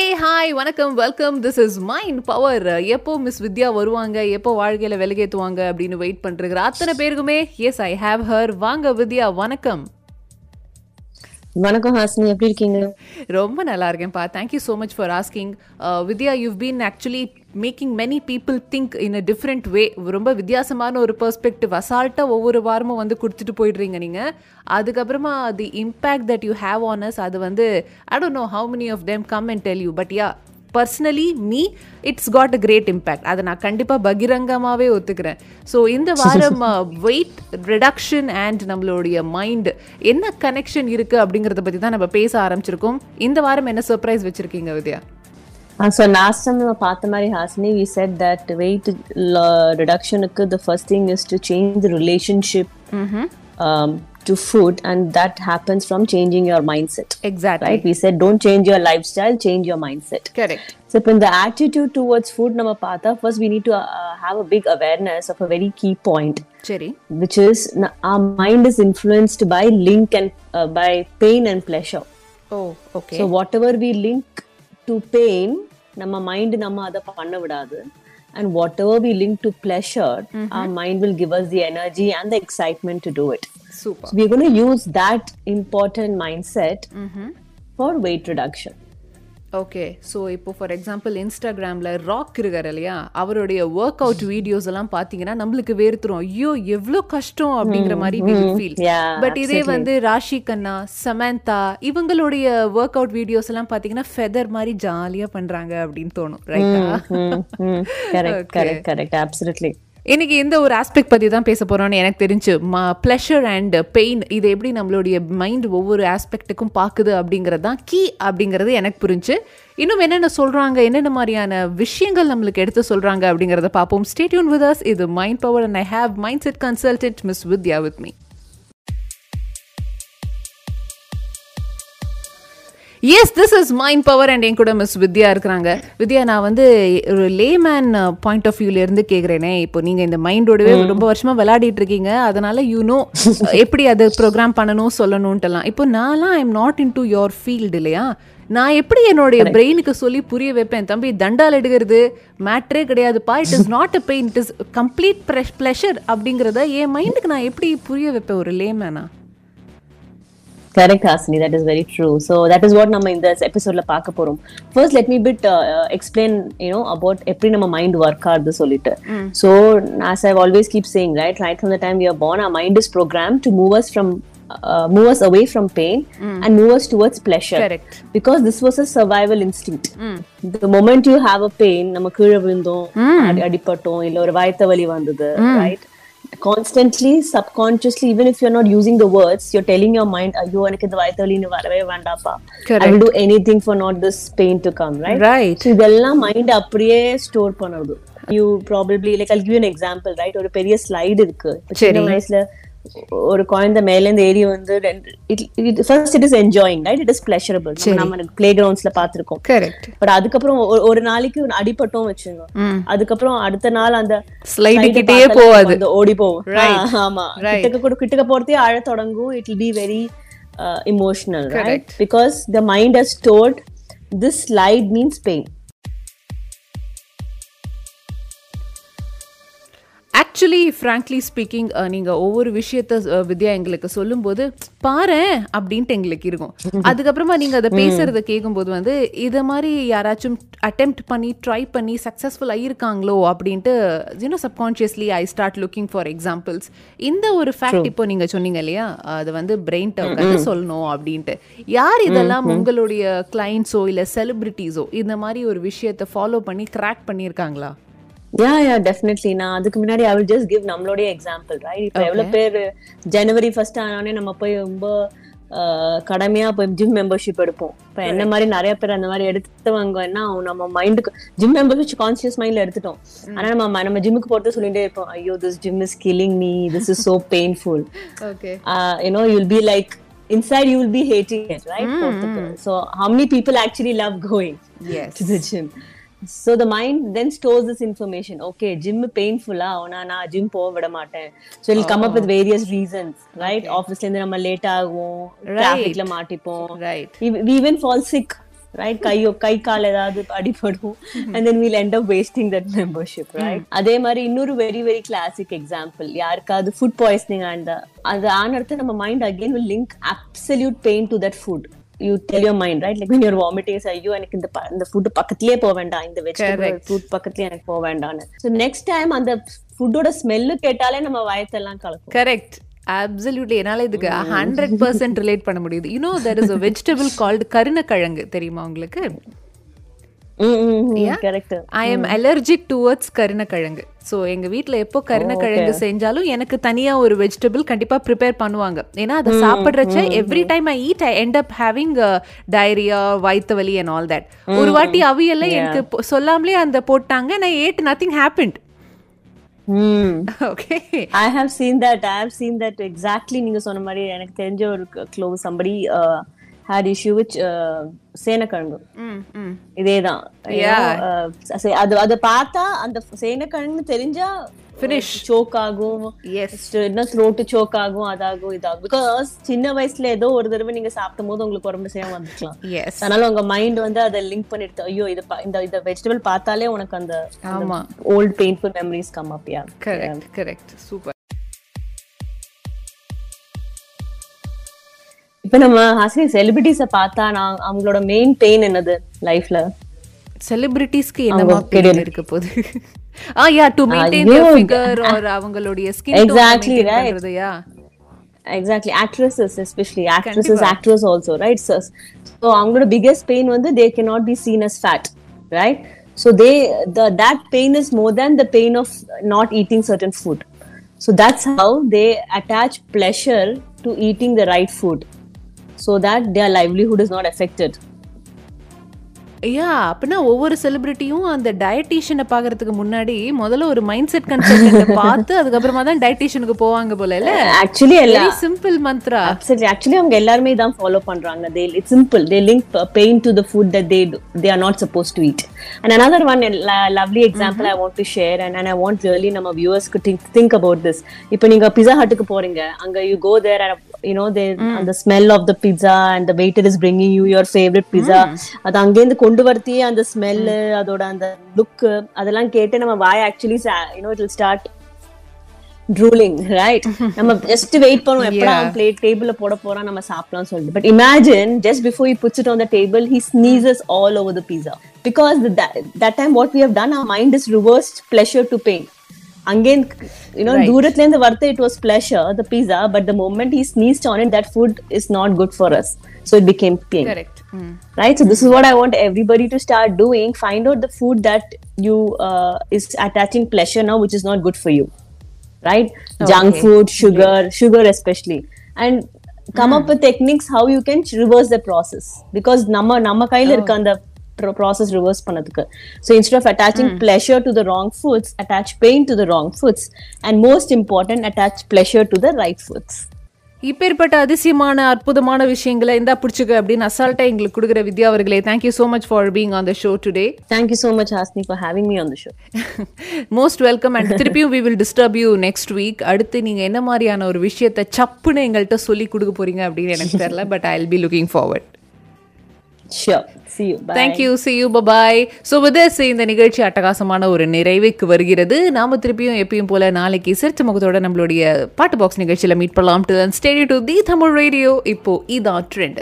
ஹே hi வணக்கம் welcome this is mind power எப்போ miss Vidya வருவாங்க? எப்போ வாழ்க்கையில விலகேத்துவாங்க? அப்படின்னு வெயிட் பண்ணிருக்கிற அத்தனை பேருக்குமே எஸ் ஐ ஹேவ் ஹர் வாங்க வித்யா வணக்கம். வணக்கம் ஹாசினி எப்படி இருக்கீங்க? ரொம்ப நல்லா இருக்கேன்ப்பா thank you so much for asking Vidya you've been actually making many people think in a different way ரொம்ப வித்தியாசமான ஒரு பெர்ஸ்பெக்டிவ் அசால்ட்டாக ஒவ்வொரு வாரமும் வந்து கொடுத்துட்டு போயிடுறீங்க நீங்கள் அதுக்கப்புறமா the impact that you have on us அது வந்து I don't know how many of them come and tell you but yeah personally me it's got a great impact அதை நான் கண்டிப்பாக பகிரங்கமாகவே ஒத்துக்கிறேன். ஸோ இந்த வாரம் வெயிட் ரிடக்ஷன் அண்ட் நம்மளுடைய மைண்ட் என்ன கனெக்ஷன் இருக்குது அப்படிங்கிறத பற்றி தான் நம்ம பேச ஆரம்பிச்சிருக்கோம். இந்த வாரம் என்ன சர்ப்ரைஸ் வச்சுருக்கீங்க வித்யா? ஸோ லாஸ்ட் டைம் நம்ம பார்த்த மாதிரி Hasini we said that weight ரிடக்ஷனுக்கு the first thing is to change relationship to food and that happens from changing your mindset exact right we set don't change your lifestyle change your mindset correct so இப்போ இந்த attitude towards food நம்ம பார்த்தா first we need to have a big awareness of a very key point சரி which is n- our mind is influenced by link and uh, by pain and pleasure oh okay so whatever we link to pain நம்ம mind நம்ம அதை பண்ண விடாது and whatever we link to pleasure our mind will give us the energy and the excitement to do it Super so we're going to use that important mindset for weight reduction. Okay so இப்போ for example இன்ஸ்டாகிராமில் Rock இருக்கார் இல்லையா? அவருடைய work out videos எல்லாம் பார்த்தீங்கன்னா நம்மளுக்கு வேர்த்துரும். ஐயோ எவ்வளோ கஷ்டம் அப்படிங்கிற மாதிரி ஃபீல் பட் இதே வந்து ராஷி கண்ணா சமந்தா இவங்களுடைய ஒர்க் அவுட் வீடியோஸ் எல்லாம் பார்த்தீங்கன்னா ஃபெதர் மாதிரி ஜாலியாக பண்ணுறாங்க அப்படின்னு தோணும் ரைட்டா Hmm, hmm. correct இன்றைக்கி இந்த ஒரு ஆஸ்பெக்ட் பற்றி தான் பேச போகிறோன்னு எனக்கு தெரிஞ்சு ப்ளஷர் அண்ட் பெயின் இது எப்படி நம்மளுடைய மைண்ட் ஒவ்வொரு ஆஸ்பெக்ட்டுக்கும் பார்க்குது அப்படிங்கிறது தான் கீ அப்படிங்கிறது எனக்கு புரிஞ்சு. இன்னும் என்னென்ன சொல்கிறாங்க என்னென்ன மாதிரியான விஷயங்கள் நம்மளுக்கு எடுத்து சொல்கிறாங்க அப்படிங்கிறத பார்ப்போம். ஸ்டேட்யூன் வித் அஸ் இது mind power and I have mindset consultant miss Vidya with me yes this is mind power and என் கூட மிஸ் வித்யா இருக்கிறாங்க. வித்யா நான் வந்து ஒரு லேமேன் பாயிண்ட் ஆஃப் வியூல இருந்து கேட்குறேனே இப்போ நீங்க இந்த மைண்டோடவே ரொம்ப வருஷமா விளையாடிட்டு இருக்கீங்க. அதனால யூ நோ எப்படி அது ப்ரோக்ராம் பண்ணணும் சொல்லணும்ட்டுலாம். இப்போ நான்லாம் I am not into your field இல்லையா? நான் எப்படி என்னுடைய பிரெயினுக்கு சொல்லி புரிய வைப்பேன்? தம்பி தண்டால் எடுக்கிறது மேட்ரே கிடையாதுப்பா. It is not a pain it is complete pleasure அப்படிங்கிறத என் மைண்டுக்கு நான் எப்படி புரிய வைப்பேன் ஒரு லேமேனா Correct, Hasini. That is very true. So that is what நம்ம இந்த எபிசோட்ல பார்க்க போறோம் first let me bit explain you know about எப்படி நம்ம மைண்ட் ஒர்க் ஆகுது சொல்லிட்டு so as I always keep saying right right from the time you born our mind is programmed to move us from uh, move us away from pain and move us towards pleasure Correct. because this was a survival instinct the moment you have a pain நம்ம கீழே விழுந்தோம் அடி- அடிபட்டோம் இல்ல ஒரு வயித்த வலி வந்தது right constantly subconsciously even if you're not using the words you're telling your mind ஐயோ எனக்கு இந்த வயித்த வலின்னு வரவே வேண்டாப்பா. I will do anything for not this pain to come right right So இதெல்லாம் மைண்ட் அப்படியே ஸ்டோர் பண்ணுது you probably like I'll give you an example right ஒரு பெரிய ஸ்லைடு இருக்கு சின்ன வயசுல ஒரு குழந்தை மேல இருந்து ஏறி வந்து first it is enjoying right it is pleasurable நம்ம பிளே கிரவுண்ட்ஸ்ல பாத்துருக்கோம். பட் அதுக்கப்புறம் ஒரு- ஒரு நாளைக்கு அடிபட்டோம் வச்சுங்க அதுக்கப்புறம் அடுத்த நாள் அந்த. நமக்கு வந்து ஓடி. ஆ, ஆமா. கிட்டக்க கூட கிட்டக்க போறதே அழ தொடங்கும். It will be very emotional right. Because the mind has stored this slide means pain actually frankly speaking நீங்கள் ஒவ்வொரு விஷயத்த வித்யா எங்களுக்கு சொல்லும்போது பாரேன் அப்படின்ட்டு எங்களுக்கு இருக்கும். அதுக்கப்புறமா நீங்கள் அதை பேசுறத கேட்கும்போது வந்து இதை மாதிரி யாராச்சும் அட்டெம்ப்ட் பண்ணி ட்ரை பண்ணி சக்ஸஸ்ஃபுல் ஆகியிருக்காங்களோ அப்படின்ட்டு you know subconsciously I start looking for examples இந்த ஒரு ஃபேக்ட் இப்போ நீங்கள் சொன்னீங்க இல்லையா? அது வந்து பிரெயின் உட்காந்து சொல்லணும் அப்படின்ட்டு. யார் இதெல்லாம் உங்களுடைய கிளைண்ட்ஸோ இல்லை செலிபிரிட்டிஸோ இந்த மாதிரி ஒரு விஷயத்தை ஃபாலோ பண்ணி கிராக் பண்ணியிருக்காங்களா? யா யா டெஃபினெட்லி நான் அதுக்கு முன்னாடி ஐ வில் ஜஸ்ட் கிவ் நம்மளுடைய எக்ஸாம்பிள் ரைட் இப்போ எவ்வளவு பேர் ஜனவரி ஃபர்ஸ்ட் ஆனோடனே நம்ம போய் ரொம்ப கடமையா போய் ஜிம் மெம்பர்ஷிப் எடுப்போம். இப்போ என்ன மாதிரி நிறைய பேர் அந்த மாதிரி எடுத்தவங்க என்ன ஆகும் நம்ம மைண்டுக்கு ஜிம் மெம்பர்ஷிப் கான்சியஸ் மைண்ட்ல எடுத்துட்டோம். ஆனா நம்ம நம்ம ஜிம்முக்கு போறது சொல்லிட்டே இருப்போம். ஐயோ this gym is killing me this is so painful know you'll be like inside you will be hating it right? So how many people actually love going Yes. to the gym? So the mind then stores this information. Okay gym painful ah na na gym போக விட மாட்டேன். So it'll come up with various reasons right? Office ல இருந்து நம்ம late ஆகும் trafficல மாட்டிப்போம். Right even fall sick right கையோ கை கால் ஏதாவது அடிபடும். And then we'll end up wasting that membership right அதே மாதிரி இன்னொரு வெரி வெரி கிளாசிக் எக்ஸாம்பிள் யாருக்காவது ஃபுட் பாய்சனிங் அந்த அது ஆனடுத்து நம்ம mind again will link absolute pain to that food you tell your mind right like you're vomiting ஐயோ எனக்கு இந்த இந்த ஃபுட் பக்கத்துலயே போக வேண்டாம். இந்த வெஜிடபிள் ஃபுட் பக்கத்துலயே எனக்கு போக வேண்டாம்னு. ஸோ நெக்ஸ்ட் டைம் அந்த ஃபுட்டோட ஸ்மெல்லு கேட்டாலே நம்ம வயத்தெல்லாம் கலக்கும். கரெக்ட் அப்சல்யூட்லி என்னால இதுக்கு ஹண்ட்ரட் பர்சன்ட் ரிலேட் பண்ண முடியுது. You know there is a vegetable called கருணக்கிழங்கு. தெரியுமா உங்களுக்கு? ஐ எம் அலர்ஜிக் டுவர்ட்ஸ் கருணக்கிழங்கு. ஸோ எங்க வீட்ல எப்போ கருணக்கிழங்கு செஞ்சாலும் எனக்கு தனியா ஒரு வெஜிடபிள் கண்டிப்பா ப்ரிப்பேர் பண்ணுவாங்க. ஏன்னா அதை சாப்பிட்றச்ச every time I eat I end up having diarrhoea வயிற்று வலி அண்ட் ஆல் தட் ஒரு வாட்டி அவியல்ல எனக்கு சொல்லாமலே அந்த போட்டாங்க நான் ate nothing happened okay I have seen that I have seen that exactly நீங்க சொன்ன மாதிரி எனக்கு தெரிஞ்ச ஒரு close somebody had issue which சேனக்கிழங்கு. இதேதான். அது அதை பார்த்தா அந்த சேனக்கிழங்கு தெரிஞ்சா Finish. சோக் ஆகும் என்ன த்ரோட்டு சோக் ஆகும் அதாகும் இதாகும். பிகாஸ் சின்ன வயசுல ஏதோ ஒரு தடவை நீங்க சாப்பிடும் போது உங்களுக்கு உடம்பு செய்யாம வந்துக்கலாம். அதனால உங்க மைண்ட் வந்து அதை லிங்க் பண்ணிட்டு ஐயோ இது இந்த இந்த வெஜிடபிள் பார்த்தாலே உனக்கு அந்த old painful memories come up yeah correct correct super இப்ப நம்ம ஹாசினி செலிபிரிட்டிஸ பார்த்தா நான் அவங்களோட மெயின் பெயின் என்னது லைஃப்ல செலிபிரிட்டிஸ்க்கு என்னமா பெயின் இருக்க போகுது ஆ யா டு மெயின்டைன் ஐயோ, their ஃபிகர் ஆர் அவங்களுடைய skin Exactly, right. Yeah exactly actresses especially actresses actors also right so அவங்களோட பிகெஸ்ட் பெயின் வந்து they can not be seen as fat right so they the that pain is more than the pain of not eating certain food so that's how they attach pleasure to eating the right food so that their livelihood is not affected yeah அப்படின்னா ஒவ்வொரு செலிபிரிட்டியும் அந்த டயட்டீஷியனை பாக்குறதுக்கு முன்னாடி முதல்ல ஒரு mind set consultant பார்த்து அதுக்கப்புறமா தான் டயட்டீஷியனுக்கு போவாங்க போல இல்ல ஆக்சுவலி எல்லா வெரி சிம்பிள் மந்த்ரா Absolutely. Actually, அவங்க எல்லாருமே தான் ஃபாலோ பண்றாங்க link uh, pain to the food that they do, they are not supposed to eat and another one lo- lovely example i want to share and, and i want really நம்ம viewers could think, think about this இப்போ நீங்க pizza hutக்கு போறீங்க அங்க you go there and you know they and the smell of the pizza and the waiter is bringing you your favorite pizza அது அங்கேருந்து கொண்டு வரத்தியே அந்த smell அதோட அந்த லுக் அதெல்லாம் கேட்டு நம்ம வாய் actually it will start drooling right நம்ம ஜஸ்ட் வெயிட் பண்ணுவோம் எப்படா பிளேட் டேபிள்ல போட போறான் நம்ம சாப்பிடலாம் சொல்லிட்டு but imagine just before he puts it on the table he sneezes all over the pizza because the, that, that time what we have done our mind is reversed pleasure to pain again you know தூரத்துல இருந்து வரது it was pleasure the pizza but the moment he sneezed on it that food is not good for us so it became pain correct right so this is what i want everybody to start doing find out the food that you uh, is attaching pleasure now which is not good for you right junk food sugar sugar especially and come up with techniques how you can reverse the process because நம்ம நம்ம கையில இருக்க அந்த process reverse பண்ணதுக்கு. So instead of attaching pleasure to the wrong foods attach pain to the wrong foods. And most important attach pleasure to the right foods. இப்பேற்பட்ட அதிசயமான அற்புதமான விஷயங்களை இந்தா பிடிச்சிக்க அப்படின்னு அசால்ட்டா எங்களுக்கு கொடுக்குற வித்யா அவர்களே thank you so much for being on the show today thank you so much Hasni for having me on the show. Most welcome and திருப்பியும் we will disturb you next week அடுத்து நீங்க என்ன மாதிரியான ஒரு விஷயத்தை சப்புன்னு எங்கள்கிட்ட சொல்லி கொடுக்க போறீங்க அப்படின்னு எனக்கு தெரியல but I will be looking forward thank you you. Thank you see you bye bye so with us இந்த நிகழ்ச்சி அட்டகாசமான ஒரு நிறைவுக்கு வருகிறது. நாம திருப்பியும் எப்பயும் போல நாளைக்கு சிரிச்ச முகத்தோட நம்மளுடைய பாட்டு பாக்ஸ் நிகழ்ச்சியில மீட் பண்ணலாம். Studio to the Tamil radio இப்போ இதான் ட்ரெண்ட்